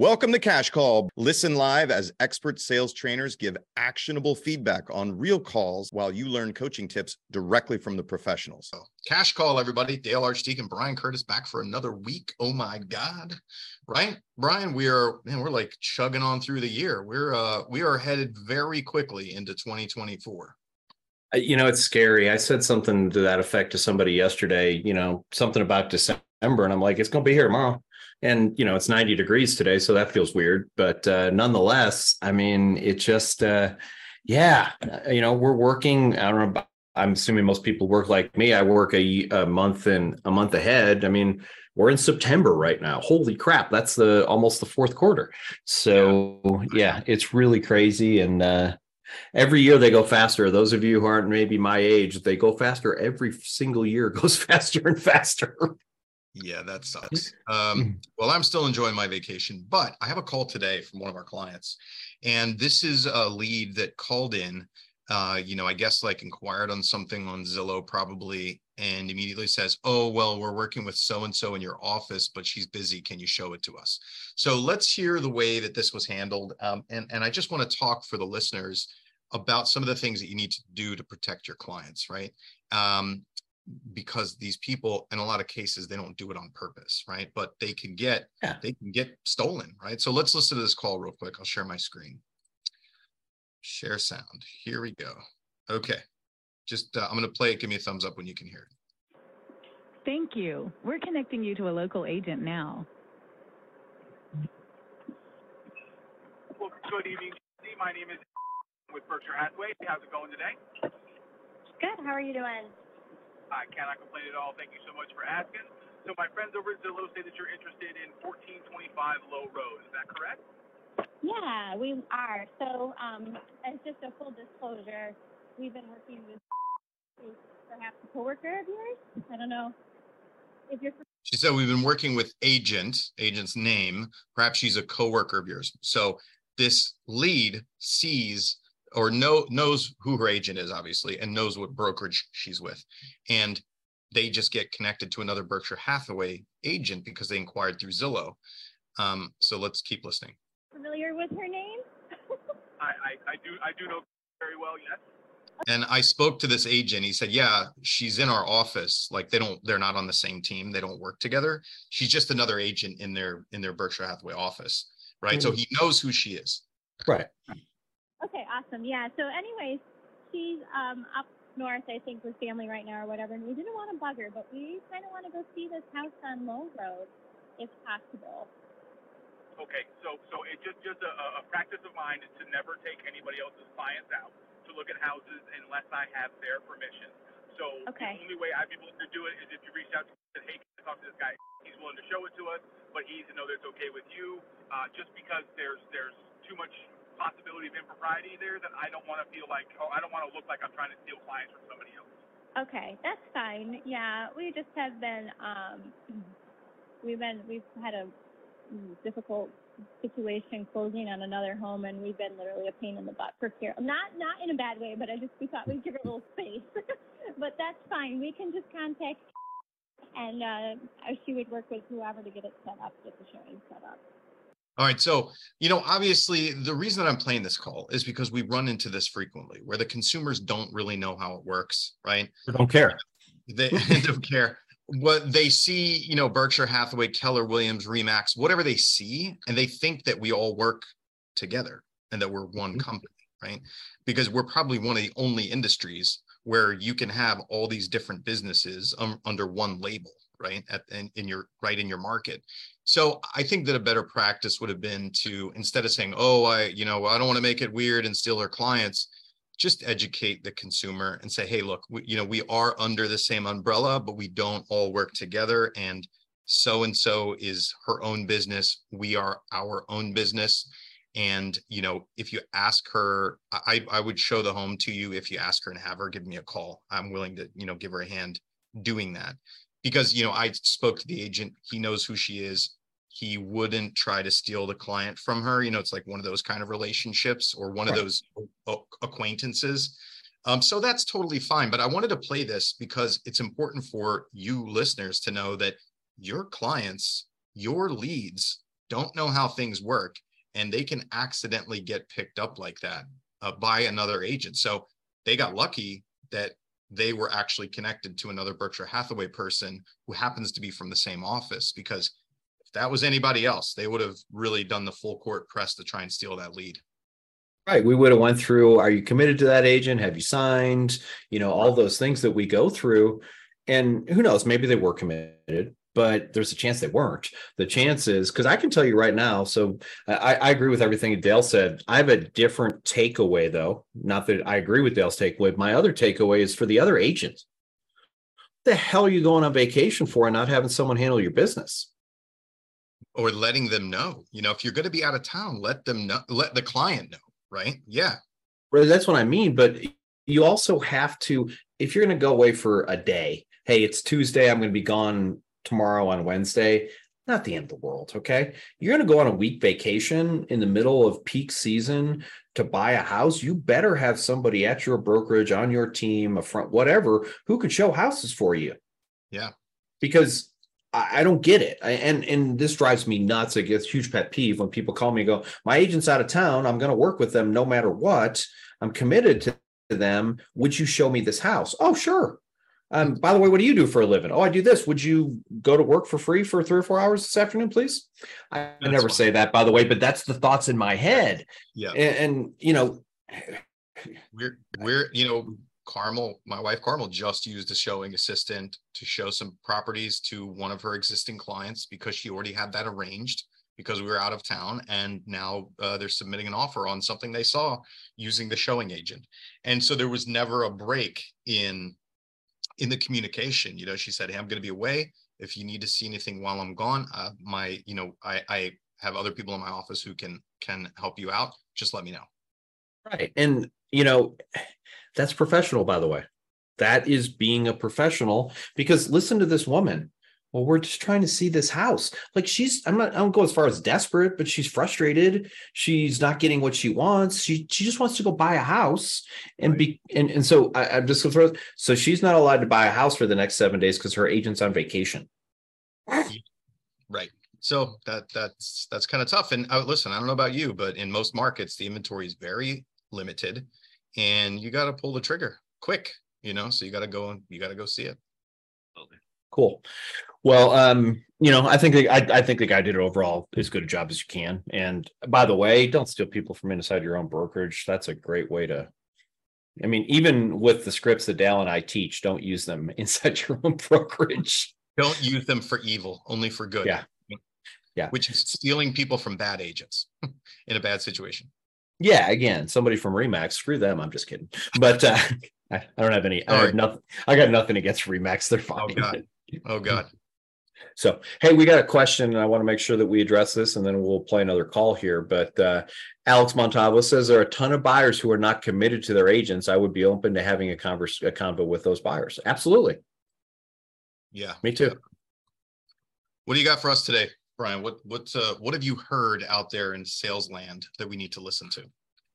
Welcome to Cash Call. Listen live as expert sales trainers give actionable feedback on real calls while you learn coaching tips directly from the professionals. So Cash Call, everybody. Dale Archdekin, Brian Curtis back for another week. Oh my God. Right? Brian, we are man, we're like chugging on through the year. We're uh we are headed very quickly into 2024. You know, it's scary. I said something to that effect to somebody yesterday, you know, something about December, and I'm like, it's gonna be here tomorrow and you know it's 90 degrees today so that feels weird but uh, nonetheless i mean it just uh, yeah uh, you know we're working i don't know i'm assuming most people work like me i work a, a month and a month ahead i mean we're in september right now holy crap that's the almost the fourth quarter. So yeah, yeah it's really crazy and uh, every year they go faster. Those of you who aren't maybe my age they go faster every single year goes faster and faster yeah, that sucks. Um, mm. well, I'm still enjoying my vacation, but I have a call today from one of our clients, and this is a lead that called in. Uh, you know, I guess like inquired on something on Zillow probably, and immediately says, "Oh, well, we're working with so and so in your office, but she's busy. Can you show it to us?" So let's hear the way that this was handled, um, and and I just want to talk for the listeners about some of the things that you need to do to protect your clients, right? Um, because these people in a lot of cases they don't do it on purpose right? But they can get yeah. they can get stolen right? So let's listen to this call real quick. I'll share my screen. Share sound. Here we go. Okay. Just uh, i'm going to play it. Give me a thumbs up when you can hear it. Thank you. We're connecting you to a local agent now. Well good evening my name is with berkshire hathaway. How's it going today? Good. How are you doing I cannot complain at all. Thank you so much for asking. So my friends over at Zillow say that you're interested in 1425 Low Road. Is that correct? Yeah, we are. So um, as just a full disclosure, we've been working with perhaps a coworker of yours. I don't know if you're. She said we've been working with agent, agent's name. Perhaps she's a coworker of yours. So this lead sees or know knows who her agent is obviously and knows what brokerage she's with. And they just get connected to another berkshire hathaway agent because they inquired through zillow. Um, so let's keep listening. Familiar with her name? I, I, I do i do know very well yes. And i spoke to this agent. He said yeah she's in our office. Like they don't they're not on the same team. They don't work together. She's just another agent in their in their berkshire hathaway office. Right? Mm-hmm. so he knows who she is. Right awesome. Yeah. So, anyways, she's um, up north, I think, with family right now or whatever, and we didn't want to bug her, but we kind of want to go see this house on Low Road, if possible. Okay, so so it just just a, a practice of mine is to never take anybody else's clients out to look at houses unless I have their permission. So okay. the only way I'd be willing to do it is if you reach out to me and say, hey, can I talk to this guy? He's willing to show it to us, but he needs to know that it's okay with you. Uh, just because there's there's too much possibility of impropriety there, then I don't want to feel like, oh, I don't want to look like I'm trying to steal clients from somebody else. Okay, that's fine. Yeah, we just have been, um, we've been, we've had a difficult situation closing on another home, and we've been literally a pain in the butt for care. Not, not in a bad way, but I just we thought we'd give her a little space. but that's fine. We can just contact, and uh, she would work with whoever to get it set up, get the showing set up. All right. So, you know, obviously, the reason that I'm playing this call is because we run into this frequently where the consumers don't really know how it works, right? They don't care. They, don't care. What they see, you know, Berkshire Hathaway, Keller Williams, Remax, whatever they see, and they think that we all work together and that we're one mm-hmm. company, right? Because we're probably one of the only industries where you can have all these different businesses um, under one label right at in, in your right in your market so I think that a better practice would have been to instead of saying, "Oh, I, you know, I don't want to make it weird and steal our clients," just educate the consumer and say, "Hey, look, we, you know, we are under the same umbrella, but we don't all work together and so and so is her own business, we are our own business." And you know, if you ask her, I I would show the home to you if you ask her and have her give me a call. I'm willing to, you know, give her a hand doing that because you know I spoke to the agent. He knows who she is he wouldn't try to steal the client from her. You know, it's like one of those kind of relationships or one right. of those acquaintances. Um, so that's totally fine. But I wanted to play this because it's important for you listeners to know that your clients, your leads don't know how things work and they can accidentally get picked up like that uh, by another agent. So they got lucky that they were actually connected to another Berkshire Hathaway person who happens to be from the same office because that was anybody else, they would have really done the full court press to try and steal that lead. Right. We would have went through, are you committed to that agent? Have you signed? You know, all those things that we go through. And who knows, maybe they were committed, but there's a chance they weren't. The chance is because I can tell you right now, so I, I, agree with everything Dale said. I have a different takeaway, though. Not that I agree with Dale's takeaway. My other takeaway is for the other agents. What the hell are you going on vacation for and not having someone handle your business? Or letting them know. You know, if you're going to be out of town, let them know, let the client know, right? Yeah. Well, that's what I mean. But you also have to, if you're going to go away for a day, hey, it's Tuesday, I'm going to be gone tomorrow on Wednesday, not the end of the world. Okay. You're going to go on a week vacation in the middle of peak season to buy a house. You better have somebody at your brokerage, on your team, a front, whatever, who could show houses for you. Yeah. Because I, don't get it. I, and and this drives me nuts. I get huge pet peeve when people call me and go, my agent's out of town. I'm going to work with them no matter what. I'm committed to them. Would you show me this house? Oh, sure. Um, by the way, what do you do for a living? Oh, I do this. Would you go to work for free for three or four hours this afternoon, please? I, I never say that, by the way, but that's the thoughts in my head. Yeah. And, and, you know, we're we're you know, Carmel, my wife Carmel just used a showing assistant to show some properties to one of her existing clients because she already had that arranged because we were out of town and now uh, they're submitting an offer on something they saw using the showing agent. And so there was never a break in in the communication. You know she said hey i'm going to be away. If you need to see anything while i'm gone uh, my you know i i have other people in my office who can can help you out. Just let me know. Right. And you know that's professional by the way. That is being a professional because listen to this woman. Well we're just trying to see this house. Like she's i'm not i don't go as far as desperate but she's frustrated. She's not getting what she wants. She she just wants to go buy a house and right. be and, and so I, i'm just gonna throw so she's not allowed to buy a house for the next seven days because her agent's on vacation. Right. So that that's that's kind of tough. And uh, listen i don't know about you but in most markets the inventory is very limited and you got to pull the trigger quick you know so you got to go and you got to go see it cool well, um, you know, I think the, I, I think the guy did it overall as good a job as you can. And by the way, don't steal people from inside your own brokerage. That's a great way to. I mean, even with the scripts that Dale and I teach, don't use them inside your own brokerage. Don't use them for evil, only for good. Yeah. Yeah. Which is stealing people from bad agents in a bad situation. Yeah. Again, somebody from Remax, screw them. I'm just kidding. But uh, I, I don't have any. I have nothing. I got nothing against Remax. They're fine. Oh God. Oh God. So, hey, we got a question, and I want to make sure that we address this, and then we'll play another call here. But uh, Alex Montalvo says there are a ton of buyers who are not committed to their agents. I would be open to having a converse a convo with those buyers. Absolutely. Yeah, me too. What do you got for us today, Brian? What what uh, what have you heard out there in sales land that we need to listen to?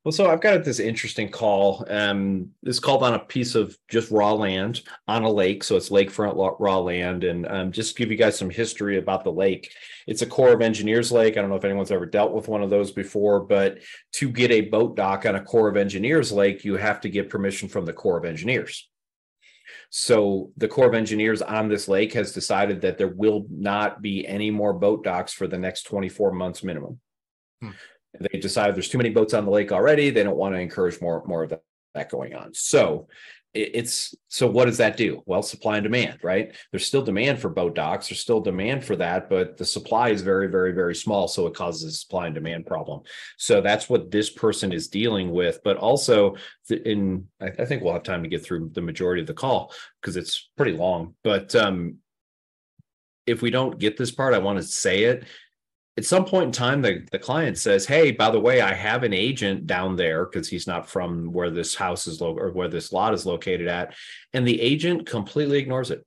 Well, so I've got this interesting call. Um, it's called on a piece of just raw land on a lake, so it's lakefront raw land. And um, just give you guys some history about the lake. It's a Corps of Engineers lake. I don't know if anyone's ever dealt with one of those before, but to get a boat dock on a Corps of Engineers lake, you have to get permission from the Corps of Engineers. So the Corps of Engineers on this lake has decided that there will not be any more boat docks for the next 24 months minimum. Hmm they decided there's too many boats on the lake already. They don't want to encourage more more of that going on. So it's so what does that do? Well, supply and demand, right? There's still demand for boat docks. There's still demand for that, but the supply is very, very, very small. So it causes a supply and demand problem. So that's what this person is dealing with. But also, in I think we'll have time to get through the majority of the call because it's pretty long. But um, if we don't get this part, I want to say it at some point in time the, the client says hey by the way i have an agent down there because he's not from where this house is lo- or where this lot is located at and the agent completely ignores it.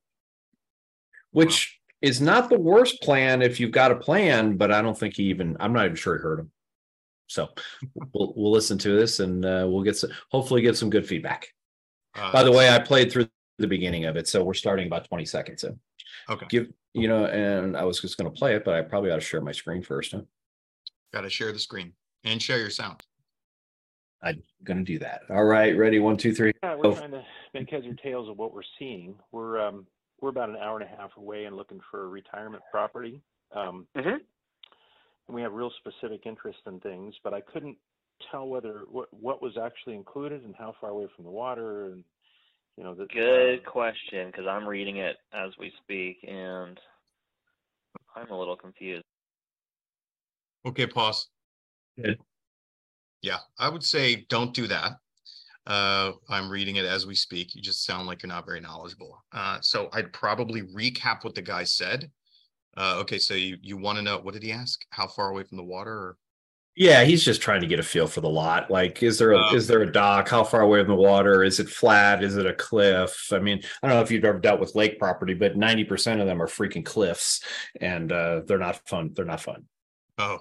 Which wow. is not the worst plan if you've got a plan but i don't think he even i'm not even sure he heard him. So we'll, we'll listen to this and uh, we'll get some hopefully get some good feedback. Uh, by the way i played through the beginning of it so we're starting about 20 seconds in. Okay. Give you know, and I was just going to play it, but I probably ought to share my screen first. Huh? Got to share the screen and share your sound. I'm gonna do that. All right, ready? One, two, three. Yeah, we're oh. trying to make heads or tails of what we're seeing. We're um, we're about an hour and a half away and looking for a retirement property. Um, mm-hmm. And we have real specific interest in things, but I couldn't tell whether what what was actually included and how far away from the water and you know. The, Good uh, question, because I'm reading it as we speak, and I'm a little confused. Okay, pause. Good. Yeah, I would say don't do that. Uh, I'm reading it as we speak. You just sound like you're not very knowledgeable. Uh, so I'd probably recap what the guy said. Uh, okay, so you you want to know what did he ask? How far away from the water? Or? Yeah, he's just trying to get a feel for the lot. Like, is there a um, is there a dock? How far away from the water? Is it flat? Is it a cliff? I mean, I don't know if you've ever dealt with lake property, but ninety percent of them are freaking cliffs, and uh, they're not fun. They're not fun. Oh,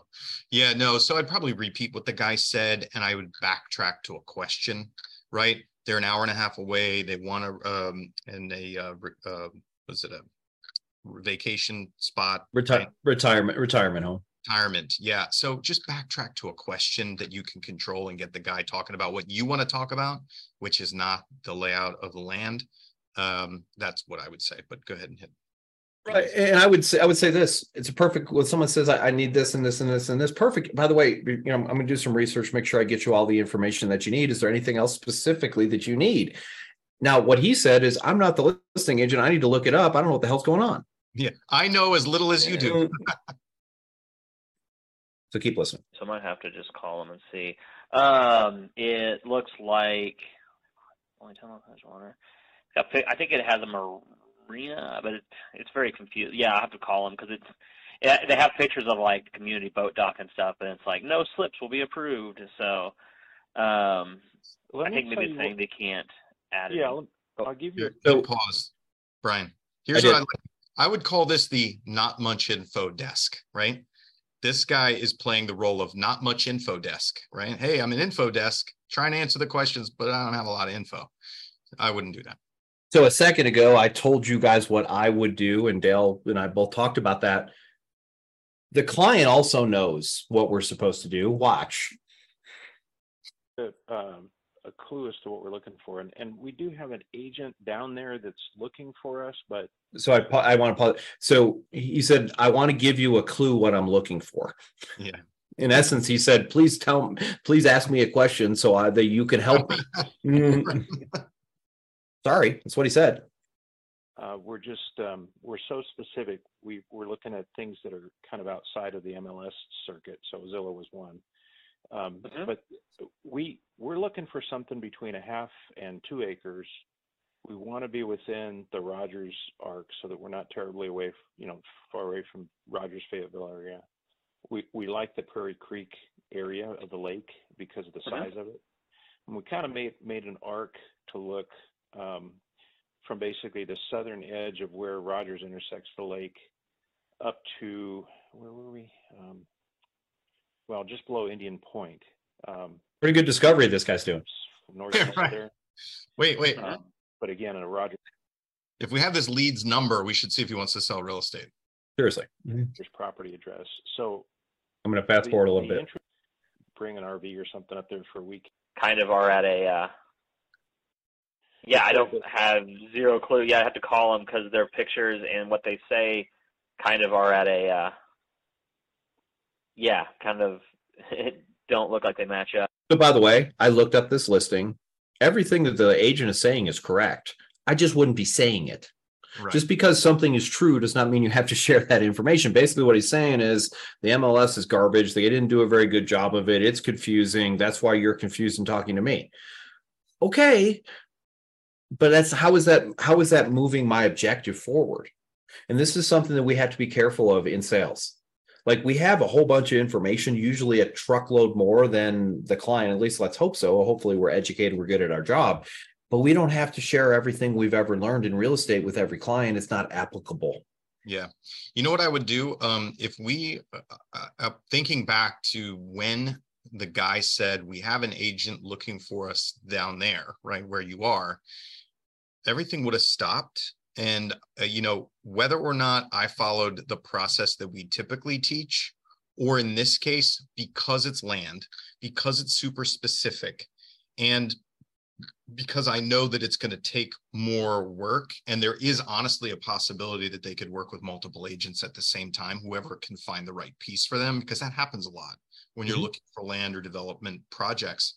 yeah, no. So I'd probably repeat what the guy said, and I would backtrack to a question. Right? They're an hour and a half away. They want to, um, and they, uh, uh, was it a vacation spot? Retirement, retirement home. Retirement. Yeah. So just backtrack to a question that you can control and get the guy talking about what you want to talk about, which is not the layout of the land. Um, that's what I would say. But go ahead and hit. Right. And I would say I would say this. It's a perfect when someone says I, I, need this and this and this and this. Perfect. By the way, you know, I'm gonna do some research, make sure I get you all the information that you need. Is there anything else specifically that you need? Now, what he said is, I'm not the listing agent. I need to look it up. I don't know what the hell's going on. Yeah, I know as little as you do. So keep listening. So I might have to just call them and see. Um, it looks like only tell them water. I think it has a marina, but it, it's very confused. Yeah, I have to call them because it's yeah, they have pictures of like community boat dock and stuff, and it's like no slips will be approved. So um, I think maybe it's saying what, they can't add yeah, it. Yeah, I'll give you. a So, pause, Brian. Here's I what I. I would call this the not much info desk, right? This guy is playing the role of not much info desk, right? Hey, I'm an info desk trying to answer the questions, but I don't have a lot of info. I wouldn't do that. So a second ago, I told you guys what I would do, and Dale and I both talked about that. The client also knows what we're supposed to do. Watch. Um, a clue as to what we're looking for, and and we do have an agent down there that's looking for us, but so I I want to pause. So he said I want to give you a clue what I'm looking for. Yeah. In essence, he said, "Please tell, please ask me a question so I, that you can help me." Sorry, that's what he said. Uh, we're just um, we're so specific. We we're looking at things that are kind of outside of the MLS circuit. So Zillow was one, um, mm-hmm. but we we're looking for something between a half and two acres. We want to be within the Rogers arc so that we're not terribly away, you know, far away from Rogers Fayetteville area. We we like the Prairie Creek area of the lake because of the mm-hmm. size of it. And we kind of made made an arc to look um, from basically the southern edge of where Rogers intersects the lake up to where were we? Um, well, just below Indian Point. Um, Pretty good discovery this guy's doing. Northeast right. there. Wait, wait. Uh, but again, in a Rogers. If we have this leads number, we should see if he wants to sell real estate. Seriously. Mm-hmm. There's property address. So I'm going to fast forward a little bit. Bring an RV or something up there for a week. Kind of are at a uh, yeah, I don't have zero clue. Yeah, I have to call them because their pictures and what they say kind of are at a uh, yeah, kind of don't look like they match up. So by the way, I looked up this listing. Everything that the agent is saying is correct. I just wouldn't be saying it. Right. Just because something is true does not mean you have to share that information. Basically, what he's saying is the MLS is garbage. They didn't do a very good job of it. It's confusing. That's why you're confused and talking to me. Okay, but that's how is that how is that moving my objective forward and this is something that we have to be careful of in sales like we have a whole bunch of information usually a truckload more than the client at least let's hope so. Hopefully we're educated we're good at our job. But we don't have to share everything we've ever learned in real estate with every client. It's not applicable. Yeah. You know what i would do? Um, if we uh, uh, uh thinking back to when the guy said we have an agent looking for us down there right where you are everything would have stopped and uh, you know whether or not i followed the process that we typically teach or in this case, because it's land, because it's super specific, and because I know that it's going to take more work, and there is honestly a possibility that they could work with multiple agents at the same time, whoever can find the right piece for them, because that happens a lot when you're mm-hmm. looking for land or development projects.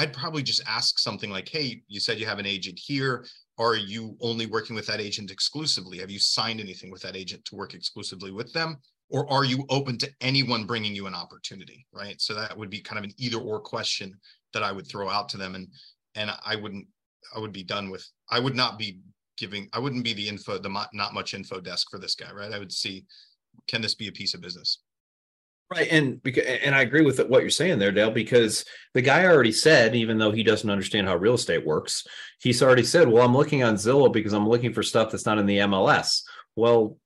I'd probably just ask something like, hey, you said you have an agent here. Are you only working with that agent exclusively? Have you signed anything with that agent to work exclusively with them? Or are you open to anyone bringing you an opportunity? Right. So that would be kind of an either or question that I would throw out to them. And and I wouldn't I would be done with I would not be giving I wouldn't be the info the not much info desk for this guy, right? I would see can this be a piece of business? Right, and and I agree with what you're saying there, Dale, because the guy already said, even though he doesn't understand how real estate works, he's already said, "Well, I'm looking on Zillow because I'm looking for stuff that's not in the MLS." Well,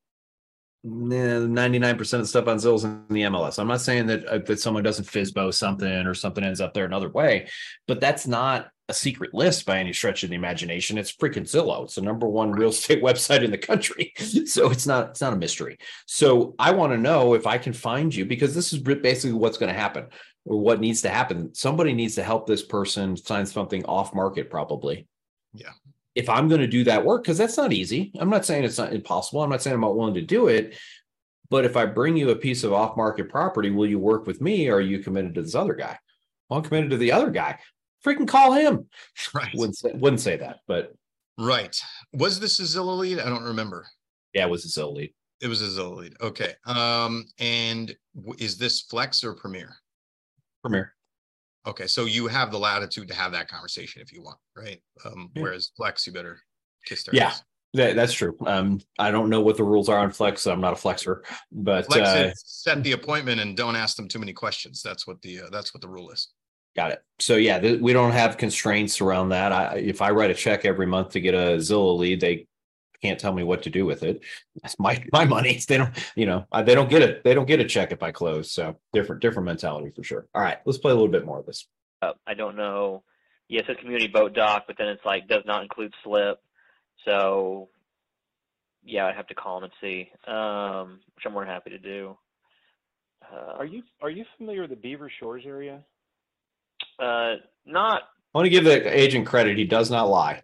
99% of the stuff on Zillow is in the MLS. I'm not saying that uh, that someone doesn't FSBO something or something ends up there another way, but that's not a secret list by any stretch of the imagination. It's freaking Zillow. It's the number one real estate website in the country. so it's not it's not a mystery. So I want to know if I can find you because this is basically what's going to happen or what needs to happen. Somebody needs to help this person sign something off market probably. Yeah. If I'm going to do that work cuz that's not easy. I'm not saying it's not impossible. I'm not saying I'm not willing to do it. But if I bring you a piece of off market property, will you work with me or are you committed to this other guy? Well, I'm committed to the other guy freaking call him. Right. Wouldn't say, wouldn't say that, but right. Was this a Zillow lead? I don't remember. Yeah, it was a Zillow lead. It was a Zillow lead. Okay. Um, and is this Flex or Premier? Premier. Okay, so you have the latitude to have that conversation if you want, right? Um, yeah. Whereas Flex, you better kiss their yeah. That, that's true. Um, I don't know what the rules are on Flex. So I'm not a flexer, but Flex uh, set the appointment and don't ask them too many questions. That's what the uh, that's what the rule is. Got it. So yeah, th- we don't have constraints around that. I, if I write a check every month to get a Zillow lead, they can't tell me what to do with it. That's my my money. They don't, you know, they don't get it. They don't get a check if I close. So different different mentality for sure. All right, let's play a little bit more of this. Uh, I don't know. Yes, it's community boat dock, but then it's like does not include slip. So yeah, I'd have to call them and see, um, which I'm more than happy to do. Uh, are you are you familiar with the Beaver Shores area? Uh, not. I want to give the agent credit. He does not lie.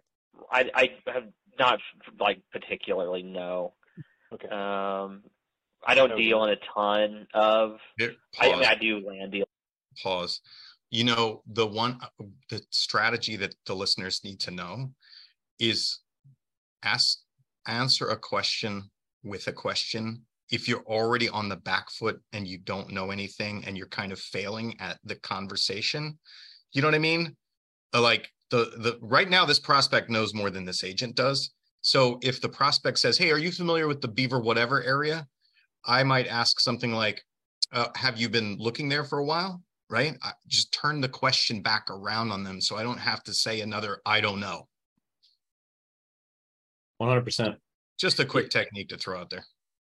I, I have not like particularly no. Okay. Um, I don't okay. deal in a ton of. I, I, mean, I do land deal. Pause. You know the one the strategy that the listeners need to know is ask answer a question with a question if you're already on the back foot and you don't know anything and you're kind of failing at the conversation you know what i mean like the the right now this prospect knows more than this agent does. So if the prospect says hey are you familiar with the beaver whatever area? I might ask something like uh, have you been looking there for a while? Right? I just turn the question back around on them so i don't have to say another i don't know. 100% just a quick technique to throw out there.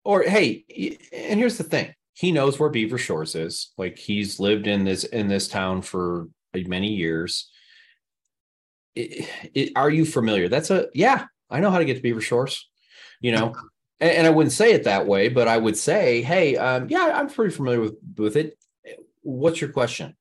Or hey, and here's the thing: he knows where Beaver Shores is. Like he's lived in this in this town for many years. It, it, are you familiar? That's a yeah. I know how to get to Beaver Shores. You know, and, and, I wouldn't say it that way, but I would say, hey, um, yeah, I'm pretty familiar with with it. What's your question?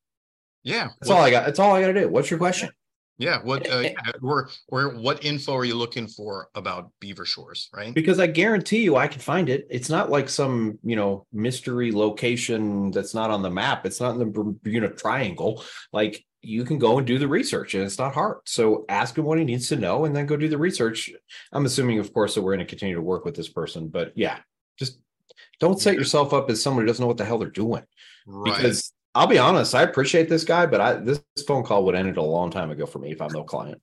Yeah, that's all I got. That's all I got to do. What's your question? Yeah. What uh, or or what info are you looking for about Beaver Shores, right? Because I guarantee you, I can find it. It's not like some you know mystery location that's not on the map. It's not in the Bermuda Triangle. Like you can go and do the research, and it's not hard. So ask him what he needs to know, and then go do the research. I'm assuming, of course, that we're going to continue to work with this person, but yeah, just don't set yourself up as someone who doesn't know what the hell they're doing. Right. Because I'll be honest, I appreciate this guy, but I this phone call would ended a long time ago for me if I'm no client.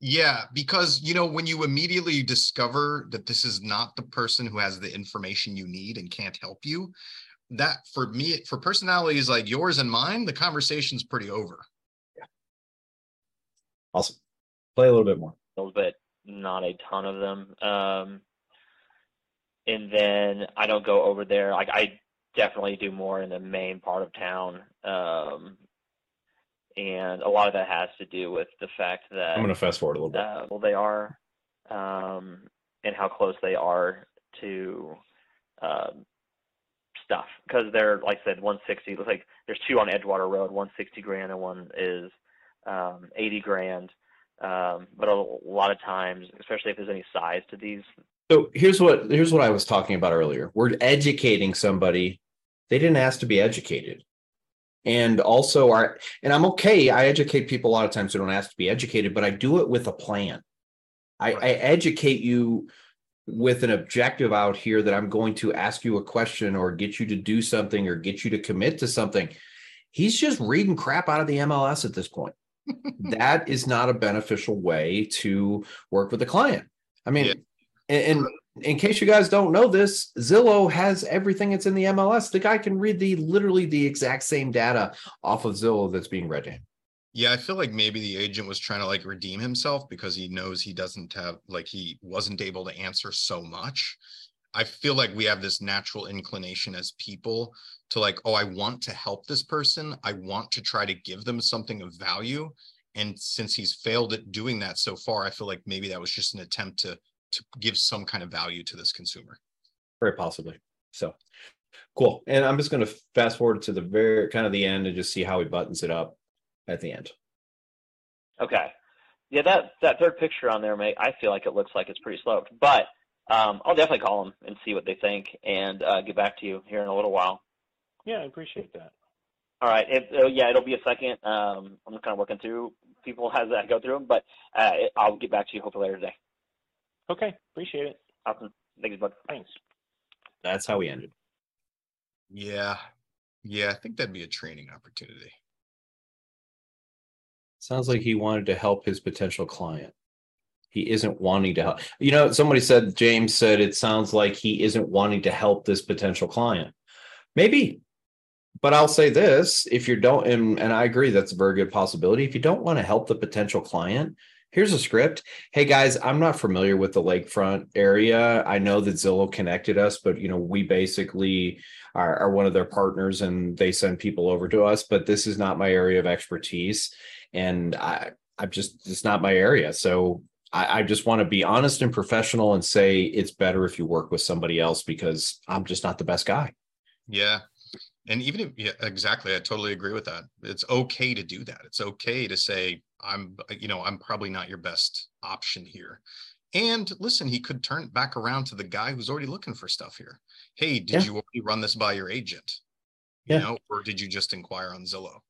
Yeah, because you know when you immediately discover that this is not the person who has the information you need and can't help you, that for me for personalities like yours and mine, the conversation's pretty over. Yeah. Awesome. Play a little bit more. A little bit, not a ton of them. Um, and then I don't go over there. Like I definitely do more in the main part of town. Um, and a lot of that has to do with the fact that I'm going to fast forward a little bit. Uh, well, they are, um, and how close they are to uh, stuff because they're like I said 160. Looks like there's two on Edgewater Road, 160 grand and one is um, 80 grand. Um, but a, a lot of times, especially if there's any size to these. So here's what here's what I was talking about earlier. We're educating somebody. They didn't ask to be educated. And also our and I'm okay. I educate people a lot of times who don't ask to be educated, but I do it with a plan. I, I educate you with an objective out here that I'm going to ask you a question or get you to do something or get you to commit to something. He's just reading crap out of the MLS at this point that is not a beneficial way to work with a client. I mean, yeah. and, and in case you guys don't know this, Zillow has everything that's in the MLS. The guy can read the literally the exact same data off of Zillow that's being read to him. Yeah, I feel like maybe the agent was trying to like redeem himself because he knows he doesn't have like he wasn't able to answer so much. I feel like we have this natural inclination as people to like, oh, I want to help this person. I want to try to give them something of value. And since he's failed at doing that so far, I feel like maybe that was just an attempt to to give some kind of value to this consumer. Very possibly. So cool. And I'm just going to fast forward to the very kind of the end and just see how he buttons it up at the end. Okay. Yeah, that that third picture on there, mate, I feel like it looks like it's pretty sloped, but um, I'll definitely call them and see what they think and uh, get back to you here in a little while. Yeah, I appreciate that. All right. It, uh, yeah, it'll be a second. Um, I'm kind of working through people as I go through them, but uh, I'll get back to you hopefully later today. Okay. Appreciate it. Awesome. Thanks, bud. Thanks. That's how we ended. Yeah. Yeah, I think that'd be a training opportunity. Sounds like he wanted to help his potential client he isn't wanting to help. You know, somebody said, James said, it sounds like he isn't wanting to help this potential client. Maybe, but I'll say this if you don't, and, and I agree, that's a very good possibility. If you don't want to help the potential client, here's a script. Hey guys, I'm not familiar with the lakefront area. I know that Zillow connected us, but you know, we basically are, are one of their partners and they send people over to us, but this is not my area of expertise. And I, I'm just, it's not my area. So I, I just want to be honest and professional and say it's better if you work with somebody else because I'm just not the best guy. Yeah. And even if, yeah, exactly. I totally agree with that. It's okay to do that. It's okay to say, I'm, you know, I'm probably not your best option here. And listen, he could turn it back around to the guy who's already looking for stuff here. Hey, did yeah. you already run this by your agent? You yeah. know, or did you just inquire on Zillow?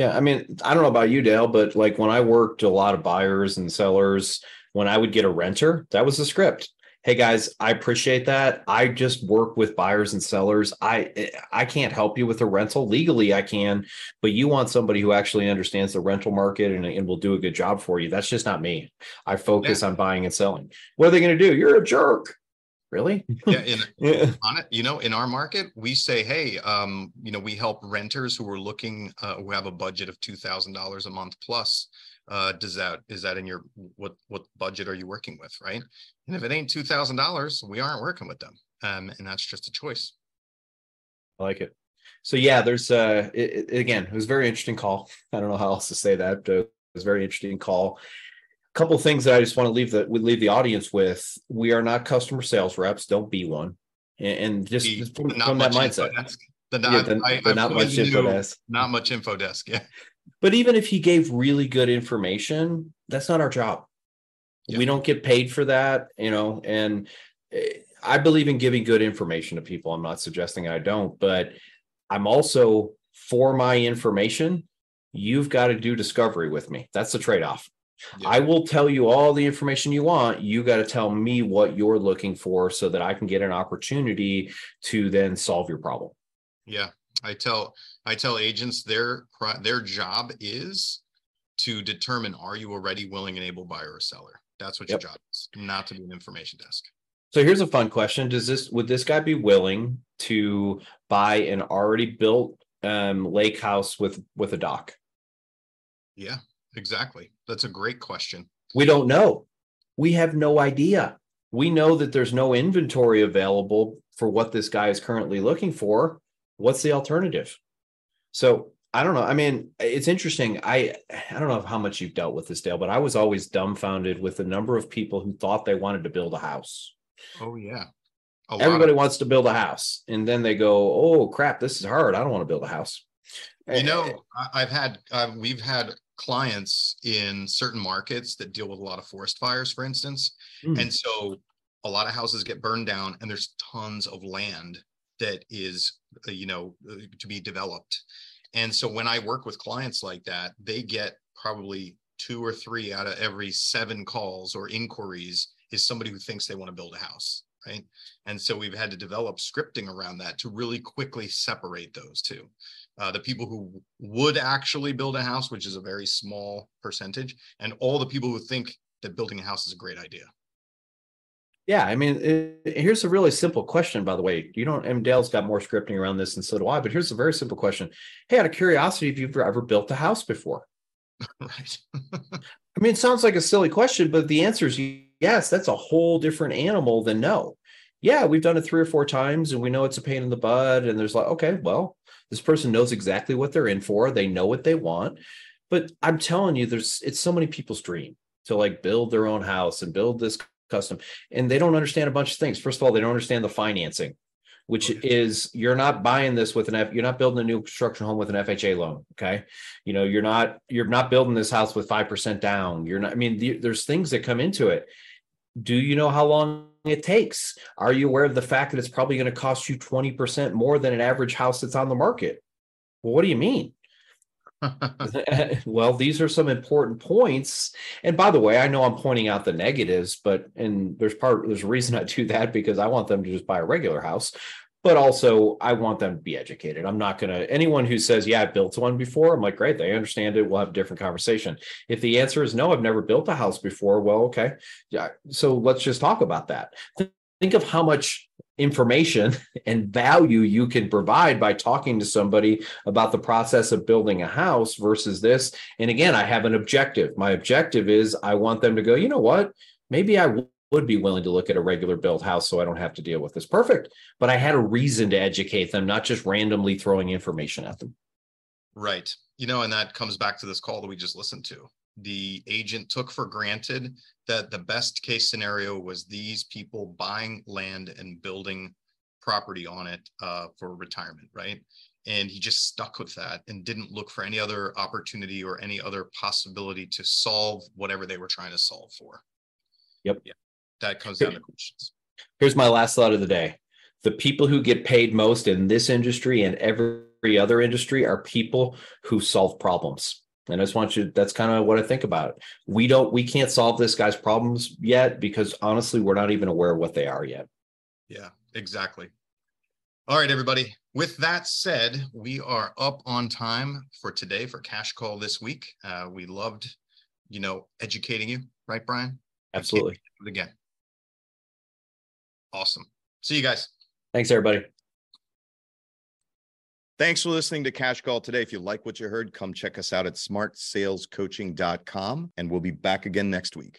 Yeah, I mean, I don't know about you, Dale, but like when I worked a lot of buyers and sellers, when I would get a renter, that was the script. Hey guys, I appreciate that. I just work with buyers and sellers. I I can't help you with a rental legally. I can, but you want somebody who actually understands the rental market and, and will do a good job for you. That's just not me. I focus yeah. on buying and selling. What are they going to do? You're a jerk really? Yeah, in, yeah. on it you know in our market we say hey um you know we help renters who are looking uh, who have a budget of $2000 a month plus uh does that is that in your what what budget are you working with? Right? And if it ain't $2000 we aren't working with them um and that's just a choice. I like it. So yeah there's uh it, it, again it was a very interesting call. I don't know how else to say that but it was a very interesting call couple things that I just want to leave the we leave the audience with. We are not customer sales reps. Don't be one. And, and just, be, from, from that mindset. The not, yeah, the, I, the not much info desk. Not much info desk. Yeah. But even if he gave really good information, that's not our job. Yeah. We don't get paid for that, you know, and eh, I believe in giving good information to people. I'm not suggesting I don't, but I'm also for my information. You've got to do discovery with me. That's the trade off. Yeah. I will tell you all the information you want. You got to tell me what you're looking for so that I can get an opportunity to then solve your problem. Yeah. I tell I tell agents their their job is to determine are you a ready, willing, and able buyer or seller. That's what yep. your job is, not to be an information desk. So here's a fun question: Does this would this guy be willing to buy an already built um, lake house with with a dock? Yeah, exactly. That's a great question. We don't know. We have no idea. We know that there's no inventory available for what this guy is currently looking for. What's the alternative? So I don't know. I mean, it's interesting. I I don't know how much you've dealt with this, Dale, but I was always dumbfounded with the number of people who thought they wanted to build a house. Oh yeah. Everybody of- wants to build a house, and then they go, "Oh crap, this is hard. I don't want to build a house." You know, I've had uh, we've had clients in certain markets that deal with a lot of forest fires, for instance, mm. and so a lot of houses get burned down, and there's tons of land that is, uh, you know, uh, to be developed. And so when I work with clients like that, they get probably two or three out of every seven calls or inquiries is somebody who thinks they want to build a house right and so we've had to develop scripting around that to really quickly separate those two uh, the people who would actually build a house which is a very small percentage and all the people who think that building a house is a great idea yeah i mean it, here's a really simple question by the way you don't and dale's got more scripting around this and so do i but here's a very simple question hey out of curiosity if you've ever built a house before right i mean it sounds like a silly question but the answer is yes, that's a whole different animal than no. Yeah, we've done it three or four times and we know it's a pain in the butt. And there's like, okay, well, this person knows exactly what they're in for. They know what they want. But I'm telling you, there's it's so many people's dream to like build their own house and build this custom. And they don't understand a bunch of things. First of all, they don't understand the financing which okay. is you're not buying this with an F, you're not building a new construction home with an FHA loan. Okay. You know, you're not, you're not building this house with 5% down. You're not, I mean, the, there's things that come into it do you know how long it takes? Are you aware of the fact that it's probably going to cost you 20% more than an average house that's on the market? Well, what do you mean? well, these are some important points. And by the way, I know I'm pointing out the negatives, but and there's part there's a reason I do that because I want them to just buy a regular house but also I want them to be educated. I'm not going to anyone who says, "Yeah, I built one before." I'm like, "Great, they understand it. We'll have a different conversation." If the answer is no, I've never built a house before, well, okay. Yeah, so let's just talk about that. Think of how much information and value you can provide by talking to somebody about the process of building a house versus this. And again, I have an objective. My objective is I want them to go, "You know what? Maybe I would be willing to look at a regular built house so I don't have to deal with this. Perfect. But I had a reason to educate them, not just randomly throwing information at them. Right. You know, and that comes back to this call that we just listened to. The agent took for granted that the best case scenario was these people buying land and building property on it uh, for retirement, right? And he just stuck with that and didn't look for any other opportunity or any other possibility to solve whatever they were trying to solve for. Yep. Yeah that comes down to questions. Here's my last thought of the day. The people who get paid most in this industry and every other industry are people who solve problems. And I just want you, that's kind of what I think about it. We don't, we can't solve this guy's problems yet because honestly, we're not even aware of what they are yet. Yeah, exactly. All right, everybody. With that said, we are up on time for today for Cash Call this week. Uh, we loved, you know, educating you, right, Brian? Absolutely. Again. Awesome. See you guys. Thanks, everybody. Thanks for listening to Cash Call today. If you like what you heard, come check us out at smartsalescoaching.com and we'll be back again next week.